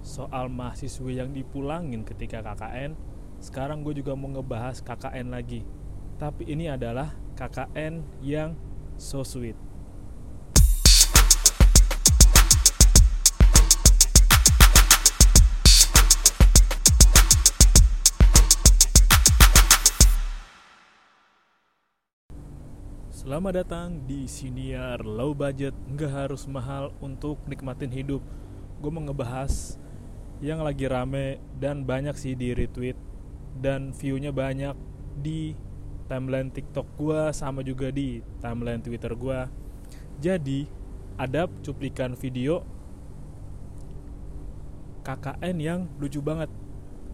soal mahasiswa yang dipulangin ketika KKN, sekarang gue juga mau ngebahas KKN lagi. Tapi ini adalah KKN yang so sweet. Selamat datang di Siniar Low Budget Nggak harus mahal untuk nikmatin hidup Gue mau ngebahas yang lagi rame dan banyak sih di retweet. Dan viewnya banyak di timeline TikTok gue sama juga di timeline Twitter gue Jadi ada cuplikan video KKN yang lucu banget.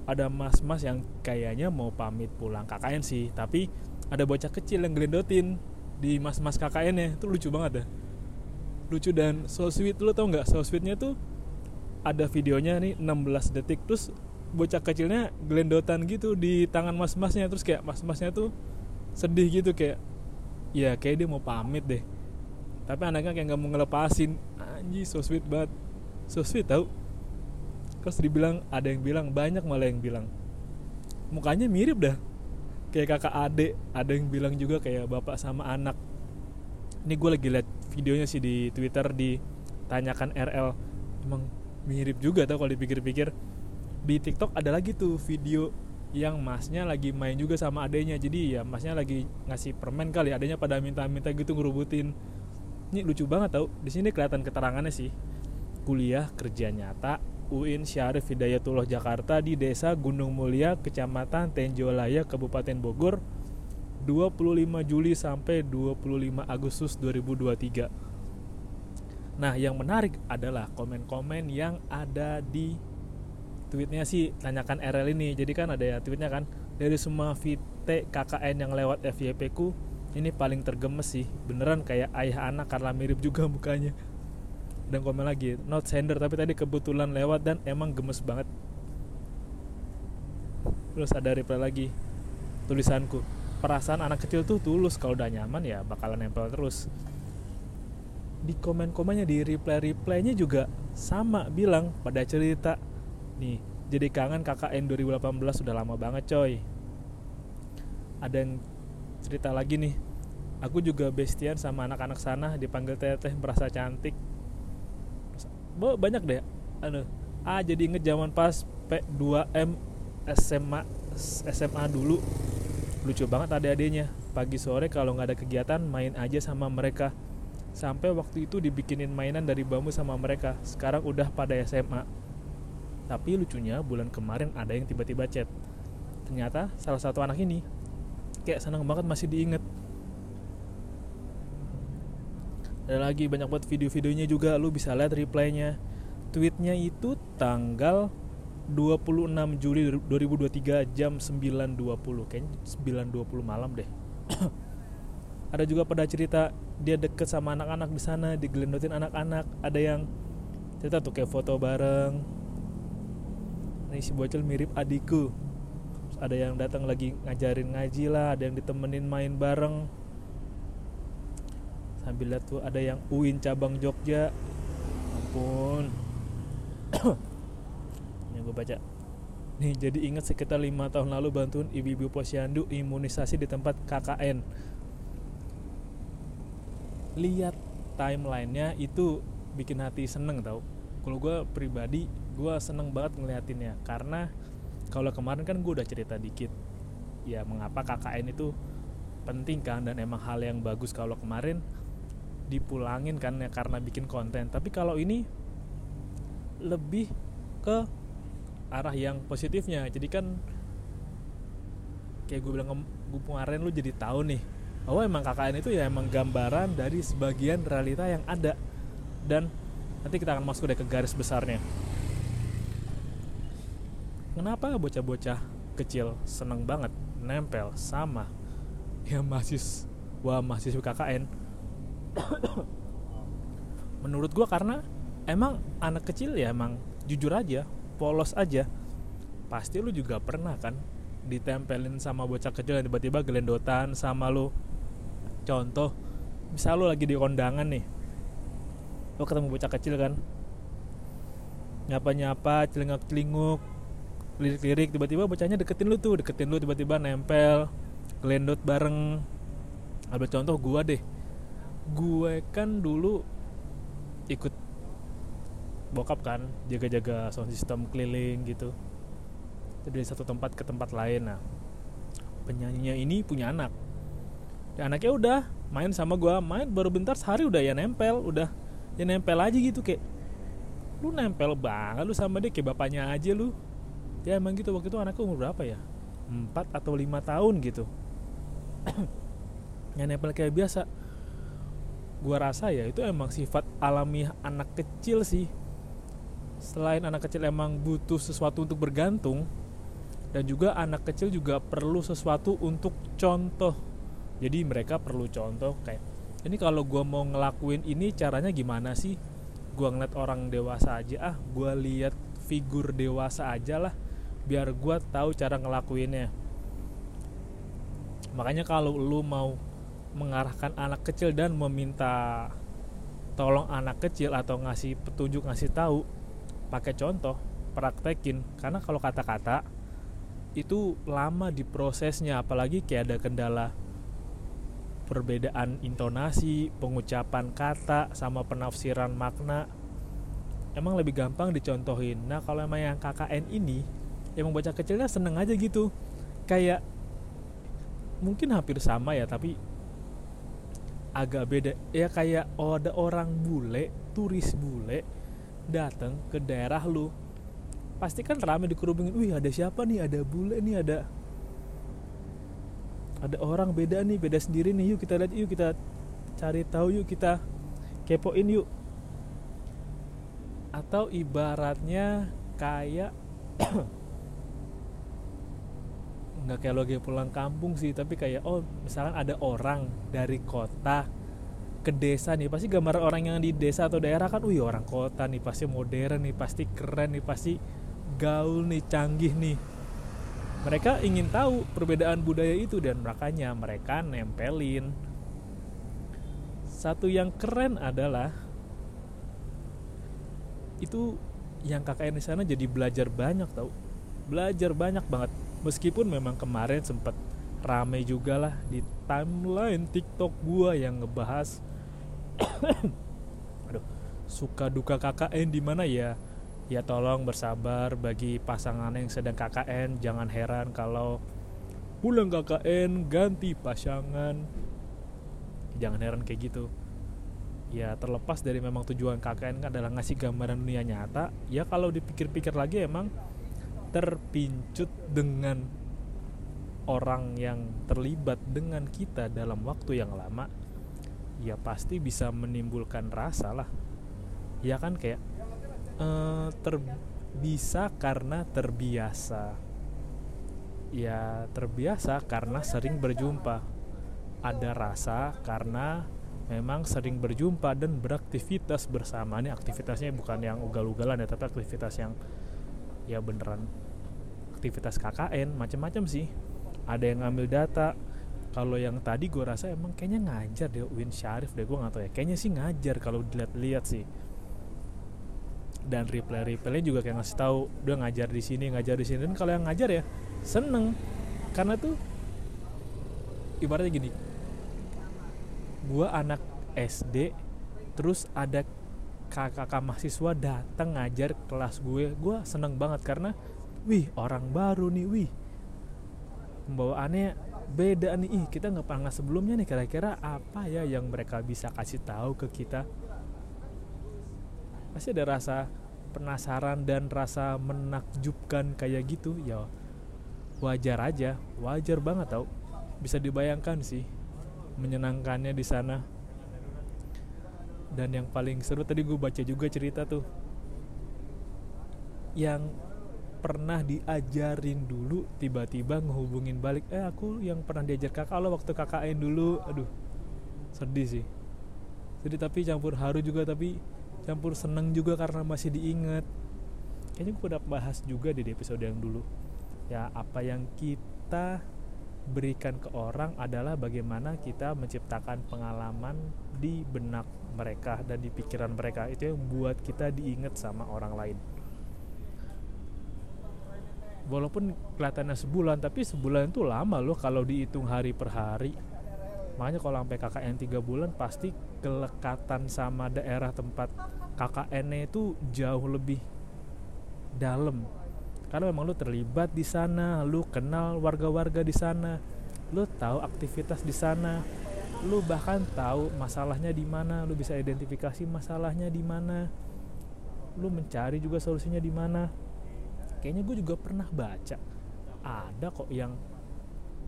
Ada mas-mas yang kayaknya mau pamit pulang KKN sih tapi ada bocah kecil yang gelendotin di mas-mas KKN ya itu lucu banget ya lucu dan so sweet. Lo tau nggak so sweetnya tuh ada videonya nih 16 detik. Terus bocah kecilnya gelendotan gitu di tangan mas-masnya. Terus kayak mas-masnya tuh sedih gitu kayak ya kayak dia mau pamit deh. Tapi anaknya kayak nggak mau ngelepasin. Anji so sweet banget. So sweet tau. Terus dibilang ada yang bilang banyak malah yang bilang. Mukanya mirip dah. Kayak kakak adik ada yang bilang juga kayak bapak sama anak. Ini gue lagi liat videonya sih di twitter ditanyakan RL emang mirip juga tau kalau dipikir-pikir. Di TikTok ada lagi tuh video yang masnya lagi main juga sama adenya jadi ya masnya lagi ngasih permen kali. Adanya pada minta-minta gitu ngerubutin. Ini lucu banget tau. Di sini kelihatan keterangannya sih. Kuliah kerja nyata UIN Syarif Hidayatullah Jakarta di Desa Gunung Mulia, Kecamatan Tenjolaya, Kabupaten Bogor, 25 Juli sampai 25 Agustus 2023. Nah, yang menarik adalah komen-komen yang ada di tweetnya sih tanyakan RL ini. Jadi kan ada ya tweetnya kan dari semua VT KKN yang lewat FYP ku ini paling tergemes sih. Beneran kayak ayah anak karena mirip juga mukanya dan komen lagi not sender tapi tadi kebetulan lewat dan emang gemes banget terus ada reply lagi tulisanku perasaan anak kecil tuh tulus kalau udah nyaman ya bakalan nempel terus di komen-komennya di reply-replynya juga sama bilang pada cerita nih jadi kangen KKN 2018 sudah lama banget coy. Ada yang cerita lagi nih aku juga bestian sama anak-anak sana dipanggil teteh merasa cantik. Banyak deh anu ah jadi inget zaman pas P2M SMA SMA dulu. Lucu banget ada adanya pagi sore kalau nggak ada kegiatan main aja sama mereka sampai waktu itu dibikinin mainan dari bambu sama mereka. Sekarang udah pada SMA tapi lucunya bulan kemarin ada yang tiba-tiba chat. Ternyata salah satu anak ini kayak senang banget masih diinget. Ada lagi banyak buat video-videonya juga lu bisa lihat replaynya tweetnya itu tanggal 26 Juli 2023 jam 9.20 kayaknya 9.20 malam deh ada juga pada cerita dia deket sama anak-anak di sana digelendotin anak-anak. Ada yang cerita tuh kayak foto bareng. Ini si bocil mirip adikku. Ada yang datang lagi ngajarin ngaji lah ada yang ditemenin main bareng. Sambil lihat tuh ada yang UIN cabang Jogja. Ampun. Yang gue baca. Nih jadi ingat sekitar lima tahun lalu bantuin ibu-ibu posyandu imunisasi di tempat KKN lihat timelinenya itu bikin hati seneng tau. Kalau gue pribadi gue seneng banget ngeliatinnya. Karena kalau kemarin kan gue udah cerita dikit ya mengapa KKN itu penting kan dan emang hal yang bagus kalau kemarin dipulangin kan ya karena bikin konten. Tapi kalau ini lebih ke arah yang positifnya. Jadi kan kayak gue bilang gue kemarin lu jadi tahu nih bahwa emang KKN itu ya emang gambaran dari sebagian realita yang ada. Dan nanti kita akan masuk deh ke garis besarnya. Kenapa bocah-bocah kecil seneng banget nempel sama yang mahasiswa mahasiswa KKN? Menurut gue karena emang anak kecil ya emang jujur aja polos aja. Pasti lu juga pernah kan ditempelin sama bocah kecil yang tiba-tiba gelendotan sama lu contoh misal lu lagi di kondangan nih lu ketemu bocah kecil kan? Nyapa-nyapa celingak-celinguk lirik-lirik tiba-tiba bocahnya deketin lu tuh deketin lu tiba-tiba nempel gelendot bareng. Ambil contoh gua deh. Gue kan dulu ikut bokap kan jaga-jaga sound system keliling gitu. Dari satu tempat ke tempat lain. Nah penyanyinya ini punya anak ya anaknya udah main sama gue main baru bentar sehari udah ya nempel udah ya nempel aja gitu kayak lu nempel banget lu sama dia kayak bapaknya aja lu. Ya emang gitu. Waktu itu anakku umur berapa ya? Empat atau lima tahun gitu. Ya nempel kayak biasa. Gua rasa ya itu emang sifat alamiah anak kecil sih. Selain anak kecil emang butuh sesuatu untuk bergantung dan juga anak kecil juga perlu sesuatu untuk contoh jadi mereka perlu contoh kayak ini kalau gue mau ngelakuin ini caranya gimana sih? Gue ngeliat orang dewasa aja ah gue lihat figur dewasa aja lah biar gue tahu cara ngelakuinnya. Makanya kalau lu mau mengarahkan anak kecil dan meminta tolong anak kecil atau ngasih petunjuk ngasih tahu pakai contoh praktekin. Karena kalau kata-kata itu lama di prosesnya apalagi kayak ada kendala perbedaan intonasi, pengucapan kata sama penafsiran makna emang lebih gampang dicontohin. Nah, kalau emang yang KKN ini emang bocah kecilnya seneng aja gitu. Kayak mungkin hampir sama ya, tapi agak beda. Ya kayak oh ada orang bule, turis bule datang ke daerah lu pasti kan rame dikerubungin wih ada siapa nih ada bule nih ada ada orang beda nih beda sendiri nih. Yuk kita lihat yuk kita cari tahu yuk kita kepoin yuk. Atau ibaratnya kayak nggak kayak lagi pulang kampung sih tapi kayak oh misalkan ada orang dari kota ke desa nih pasti gambar orang yang di desa atau daerah kan wih orang kota nih pasti modern nih pasti keren nih pasti gaul nih canggih nih mereka ingin tahu perbedaan budaya itu dan makanya mereka nempelin. Satu yang keren adalah itu yang KKN di sana jadi belajar banyak tau. Belajar banyak banget. Meskipun memang kemarin sempat rame juga lah di timeline TikTok gua yang ngebahas aduh suka duka KKN di mana ya ya tolong bersabar bagi pasangan yang sedang KKN jangan heran kalau pulang KKN ganti pasangan. Jangan heran kayak gitu. Ya terlepas dari memang tujuan KKN kan adalah ngasih gambaran dunia nyata ya kalau dipikir-pikir lagi emang terpincut dengan orang yang terlibat dengan kita dalam waktu yang lama ya pasti bisa menimbulkan rasa lah. Ya kan kayak uh, ter bisa karena terbiasa. Ya terbiasa karena sering berjumpa. Ada rasa karena memang sering berjumpa dan beraktivitas bersama. Ini aktivitasnya bukan yang ugal-ugalan ya tapi aktivitas yang ya beneran aktivitas KKN macam-macam sih. Ada yang ngambil data. Kalau yang tadi gue rasa emang kayaknya ngajar deh Win Syarif deh gue nggak tahu ya. Kayaknya sih ngajar kalau dilihat-lihat sih dan reply reply juga kayak ngasih tahu udah ngajar di sini ngajar di sini. Dan kalau yang ngajar ya seneng. Karena tuh ibaratnya gini gue anak SD terus ada kakak mahasiswa datang ngajar kelas gue gue seneng banget karena wih orang baru nih wih pembawaannya beda nih. Ih kita nggak pernah sebelumnya nih kira-kira apa ya yang mereka bisa kasih tahu ke kita pasti ada rasa penasaran dan rasa menakjubkan kayak gitu ya wajar aja wajar banget tau. Bisa dibayangkan sih menyenangkannya di sana. Dan yang paling seru tadi gue baca juga cerita tuh. Yang pernah diajarin dulu tiba-tiba ngehubungin balik. Eh aku yang pernah diajar kakak lo waktu KKN dulu. Aduh sedih sih. Sedih tapi campur haru juga tapi campur seneng juga karena masih diingat. Kayaknya gue udah bahas juga di episode yang dulu. Ya apa yang kita berikan ke orang adalah bagaimana kita menciptakan pengalaman di benak mereka dan di pikiran mereka. Itu yang buat kita diingat sama orang lain. Walaupun kelihatannya sebulan tapi sebulan itu lama loh kalau dihitung hari per hari. Makanya kalau sampai KKN tiga bulan pasti kelekatan sama daerah tempat KKN itu jauh lebih dalam. Karena memang lu terlibat di sana lu kenal warga-warga di sana lu tahu aktivitas di sana lu bahkan tahu masalahnya di mana lu bisa identifikasi masalahnya di mana lu mencari juga solusinya di mana. Kayaknya gue juga pernah baca ada kok yang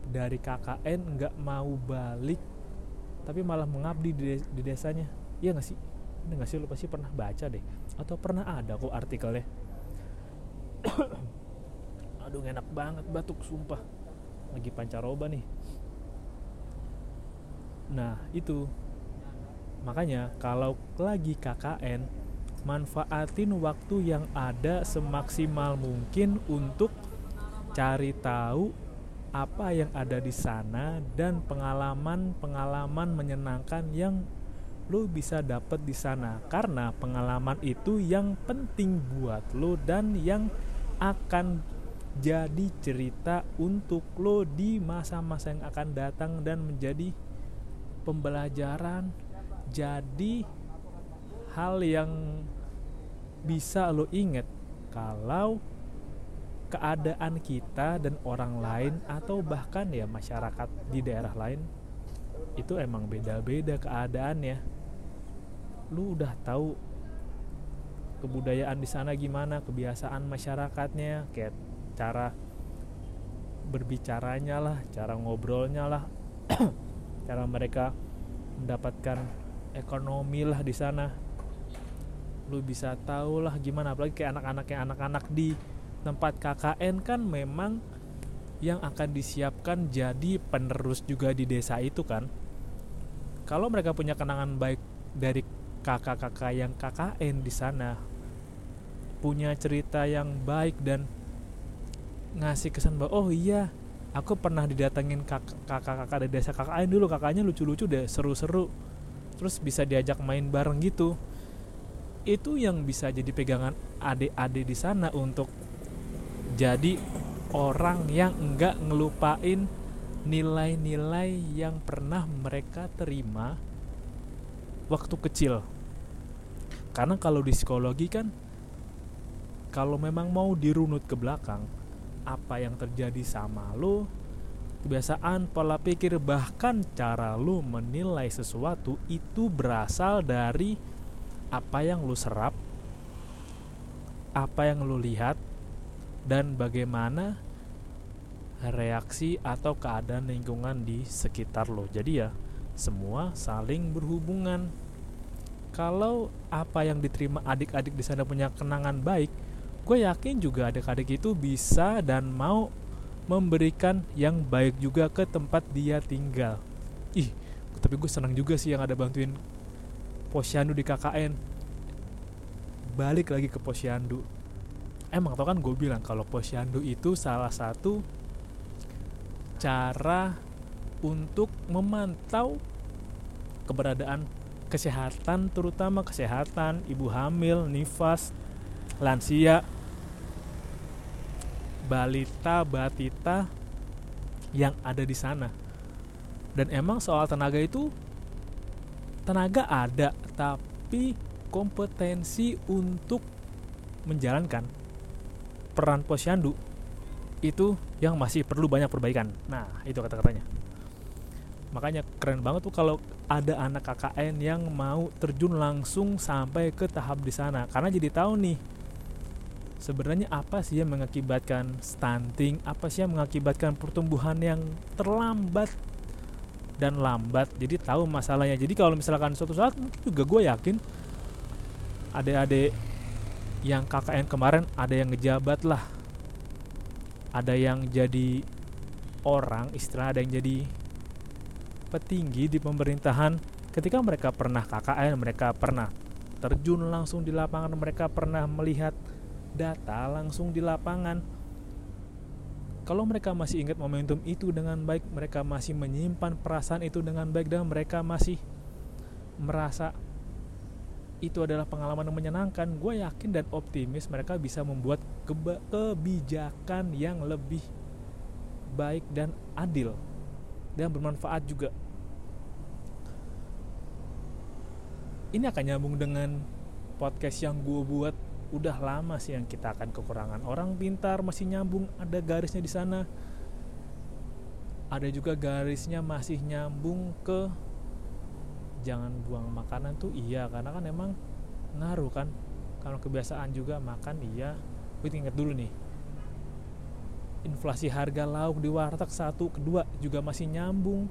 dari KKN nggak mau balik tapi malah mengabdi di, di desanya. Iya nggak sih? Ini nggak sih? Lu pasti pernah baca deh. Atau pernah ada kok artikelnya? Aduh enak banget batuk sumpah. Lagi pancaroba nih. Nah itu. Makanya kalau lagi KKN manfaatin waktu yang ada semaksimal mungkin untuk cari tahu apa yang ada di sana dan pengalaman-pengalaman menyenangkan yang lo bisa dapat di sana. Karena pengalaman itu yang penting buat lo dan yang akan jadi cerita untuk lo di masa-masa yang akan datang dan menjadi pembelajaran jadi hal yang bisa lo inget kalau keadaan kita dan orang lain atau bahkan ya masyarakat di daerah lain itu emang beda-beda keadaannya lu udah tahu kebudayaan di sana gimana, kebiasaan masyarakatnya, kayak cara berbicaranya lah, cara ngobrolnya lah, cara mereka mendapatkan ekonomi lah di sana. Lu bisa tahu lah gimana, apalagi kayak anak-anak kayak anak-anak di tempat KKN kan memang yang akan disiapkan jadi penerus juga di desa itu kan. Kalau mereka punya kenangan baik dari kakak-kakak yang KKN di sana punya cerita yang baik dan ngasih kesan bahwa oh iya aku pernah didatengin kakak-kakak dari desa KKN dulu kakaknya lucu-lucu deh seru-seru terus bisa diajak main bareng gitu itu yang bisa jadi pegangan adik-adik di sana untuk jadi orang yang enggak ngelupain nilai-nilai yang pernah mereka terima waktu kecil. Karena kalau di psikologi kan kalau memang mau dirunut ke belakang, apa yang terjadi sama lo, kebiasaan, pola pikir, bahkan cara lo menilai sesuatu itu berasal dari apa yang lo serap, apa yang lo lihat, dan bagaimana reaksi atau keadaan lingkungan di sekitar lo. Jadi ya, semua saling berhubungan. Kalau apa yang diterima adik-adik di sana punya kenangan baik, gue yakin juga adik-adik itu bisa dan mau memberikan yang baik juga ke tempat dia tinggal. Ih, tapi gue senang juga sih yang ada bantuin posyandu di KKN. Balik lagi ke posyandu. Emang tau kan gue bilang kalau posyandu itu salah satu cara untuk memantau keberadaan kesehatan terutama kesehatan ibu hamil, nifas, lansia, balita, batita yang ada di sana. Dan emang soal tenaga itu tenaga ada, tapi kompetensi untuk menjalankan peran posyandu itu yang masih perlu banyak perbaikan. Nah, itu kata-katanya. Makanya keren banget tuh kalau ada anak KKN yang mau terjun langsung sampai ke tahap di sana karena jadi tahu nih sebenarnya apa sih yang mengakibatkan stunting, apa sih yang mengakibatkan pertumbuhan yang terlambat dan lambat. Jadi tahu masalahnya. Jadi kalau misalkan suatu saat mungkin juga gue yakin adik-adik yang KKN kemarin ada yang ngejabat lah. Ada yang jadi orang istilah ada yang jadi petinggi di pemerintahan. Ketika mereka pernah KKN mereka pernah terjun langsung di lapangan mereka pernah melihat data langsung di lapangan. Kalau mereka masih ingat momentum itu dengan baik mereka masih menyimpan perasaan itu dengan baik dan mereka masih merasa itu adalah pengalaman yang menyenangkan. Gue yakin dan optimis mereka bisa membuat kebijakan yang lebih baik dan adil dan bermanfaat juga. Ini akan nyambung dengan podcast yang gue buat. Udah lama sih yang kita akan kekurangan. Orang pintar masih nyambung ada garisnya di sana. Ada juga garisnya masih nyambung ke jangan buang makanan tuh iya karena kan emang ngaruh kan. Kalau kebiasaan juga makan iya. Gue inget dulu nih inflasi harga lauk di warteg satu kedua juga masih nyambung.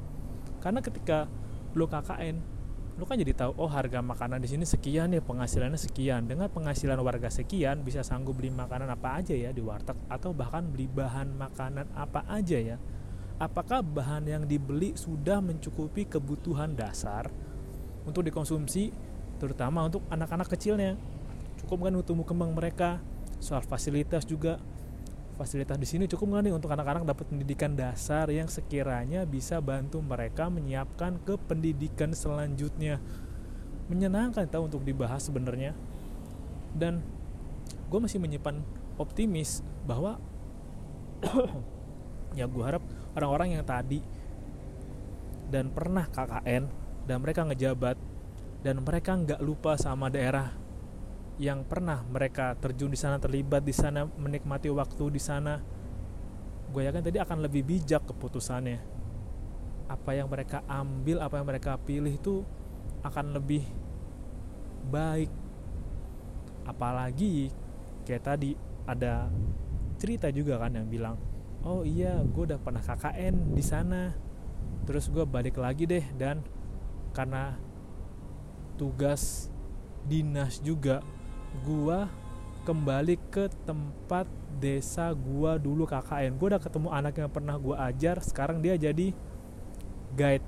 Karena ketika lo KKN lo kan jadi tahu oh harga makanan di sini sekian ya penghasilannya sekian. Dengan penghasilan warga sekian bisa sanggup beli makanan apa aja ya di warteg atau bahkan beli bahan makanan apa aja ya. Apakah bahan yang dibeli sudah mencukupi kebutuhan dasar untuk dikonsumsi terutama untuk anak-anak kecilnya. Cukup kan untuk kembang mereka? Soal fasilitas juga. Fasilitas di sini cukup nggak nih untuk anak-anak dapat pendidikan dasar yang sekiranya bisa bantu mereka menyiapkan ke pendidikan selanjutnya. Menyenangkan tahu untuk dibahas sebenarnya. Dan gue masih menyimpan optimis bahwa ya gue harap orang-orang yang tadi dan pernah KKN dan mereka ngejabat. Dan mereka nggak lupa sama daerah yang pernah mereka terjun di sana terlibat di sana menikmati waktu di sana. Gue yakin tadi akan lebih bijak keputusannya. Apa yang mereka ambil apa yang mereka pilih itu akan lebih baik. Apalagi kayak tadi ada cerita juga kan yang bilang oh iya gue udah pernah KKN di sana. Terus gue balik lagi deh dan karena tugas dinas juga gua kembali ke tempat desa gua dulu KKN gua udah ketemu anak yang pernah gua ajar sekarang dia jadi guide.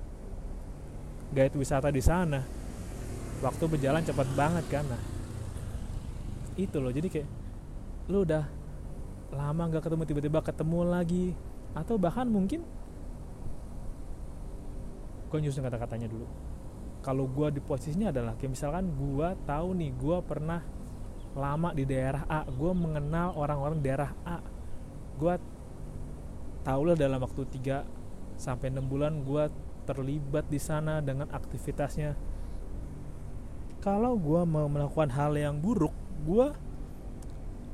Guide wisata di sana. Waktu berjalan cepat banget kan nah. Itu loh jadi kayak lu udah lama nggak ketemu tiba-tiba ketemu lagi. Atau bahkan mungkin gue nyusun kata-katanya dulu kalau gue di posisinya adalah kayak misalkan gue tahu nih gue pernah lama di daerah A gue mengenal orang-orang daerah A. Gue tahu lah dalam waktu 3 sampai 6 bulan gue terlibat di sana dengan aktivitasnya. Kalau gue mau melakukan hal yang buruk gue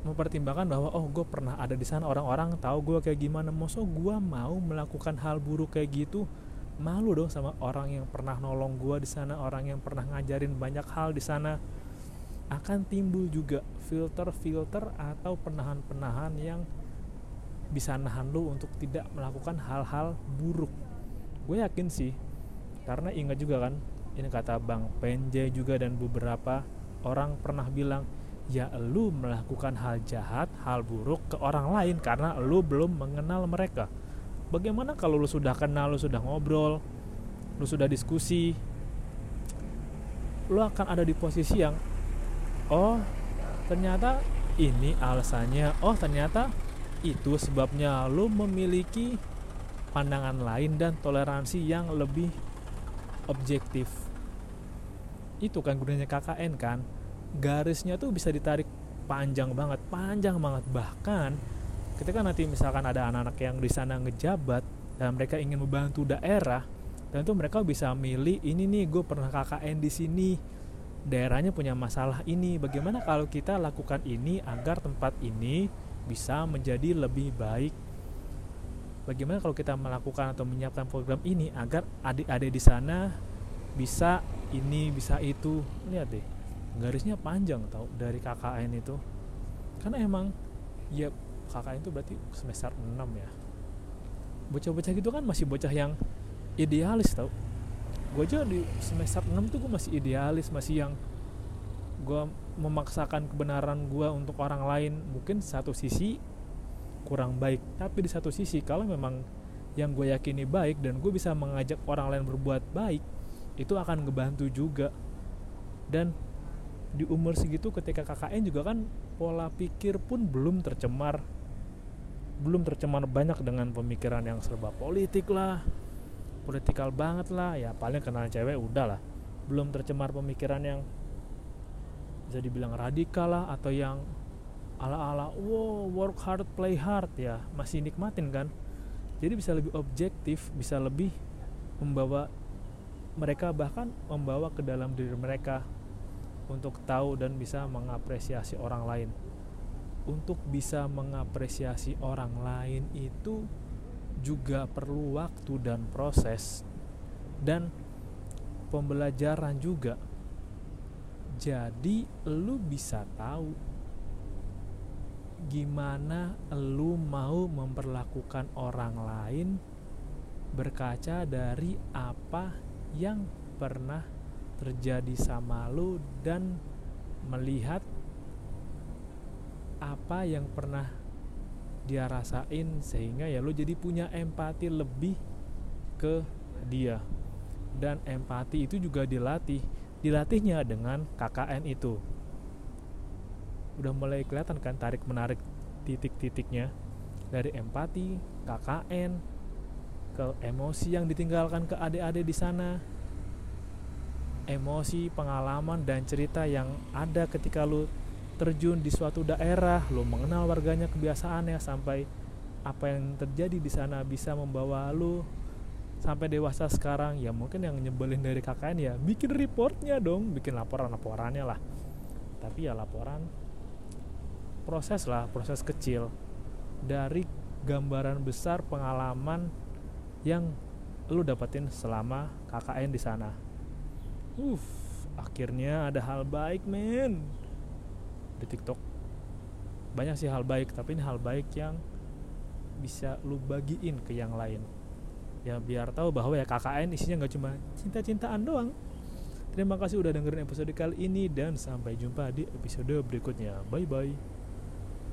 mempertimbangkan bahwa oh gue pernah ada di sana orang-orang tahu gue kayak gimana. Maksud gue mau melakukan hal buruk kayak gitu malu dong sama orang yang pernah nolong gue di sana orang yang pernah ngajarin banyak hal di sana. Akan timbul juga filter-filter atau penahan-penahan yang bisa nahan lo untuk tidak melakukan hal-hal buruk. Gue yakin sih karena ingat juga kan ini kata Bang Penjay juga dan beberapa orang pernah bilang ya lu melakukan hal jahat, hal buruk ke orang lain karena lu belum mengenal mereka bagaimana kalau lu sudah kenal lu sudah ngobrol lu sudah diskusi lu akan ada di posisi yang oh ternyata ini alasannya oh ternyata itu sebabnya. Lu memiliki pandangan lain dan toleransi yang lebih objektif. Itu kan gunanya KKN kan? Garisnya tuh bisa ditarik panjang banget panjang banget. Bahkan ketika nanti misalkan ada anak-anak yang di sana ngejabat dan mereka ingin membantu daerah dan itu mereka bisa milih ini nih gue pernah KKN di sini daerahnya punya masalah ini. Bagaimana kalau kita lakukan ini agar tempat ini bisa menjadi lebih baik? Bagaimana kalau kita melakukan atau menyiapkan program ini agar adik-adik di sana bisa ini bisa itu? Lihat deh garisnya panjang tau dari KKN itu. Karena emang ya KKN itu berarti semester 6 ya. Bocah-bocah gitu kan masih bocah yang idealis tau. Gue aja di semester 6 tuh gue masih idealis masih yang gue memaksakan kebenaran gue untuk orang lain. Mungkin satu sisi kurang baik tapi di satu sisi kalau memang yang gue yakini baik dan gue bisa mengajak orang lain berbuat baik itu akan ngebantu juga. Dan di umur segitu ketika KKN juga kan pola pikir pun belum tercemar belum tercemar banyak dengan pemikiran yang serba politik lah. Politikal banget lah. Ya paling kenal cewek udah lah. Belum tercemar pemikiran yang bisa dibilang radikal lah atau yang ala-ala wow work hard play hard. Ya masih nikmatin kan? Jadi bisa lebih objektif bisa lebih membawa mereka bahkan membawa ke dalam diri mereka untuk tahu dan bisa mengapresiasi orang lain untuk bisa mengapresiasi orang lain itu juga perlu waktu dan proses dan pembelajaran juga. Jadi lu bisa tahu gimana lu mau memperlakukan orang lain berkaca dari apa yang pernah terjadi sama lu dan melihat apa yang pernah dia rasain sehingga ya lo jadi punya empati lebih ke dia. Dan empati itu juga dilatih dilatihnya dengan KKN itu. Udah mulai kelihatan kan tarik menarik titik-titiknya. Dari empati KKN ke emosi yang ditinggalkan ke adik-adik di sana. Emosi pengalaman dan cerita yang ada ketika lu terjun di suatu daerah, lo mengenal warganya kebiasaannya sampai apa yang terjadi di sana bisa membawa lo sampai dewasa sekarang. Ya mungkin yang nyebelin dari KKN ya bikin reportnya dong bikin laporan laporannya lah. Tapi ya laporan proses lah proses kecil. Dari gambaran besar pengalaman yang lu dapetin selama KKN di sana. Uff, akhirnya ada hal baik men di TikTok. Banyak sih hal baik tapi ini hal baik yang bisa lu bagiin ke yang lain. Ya biar tahu bahwa ya KKN isinya nggak cuma cinta-cintaan doang. Terima kasih udah dengerin episode kali ini dan sampai jumpa di episode berikutnya. Bye bye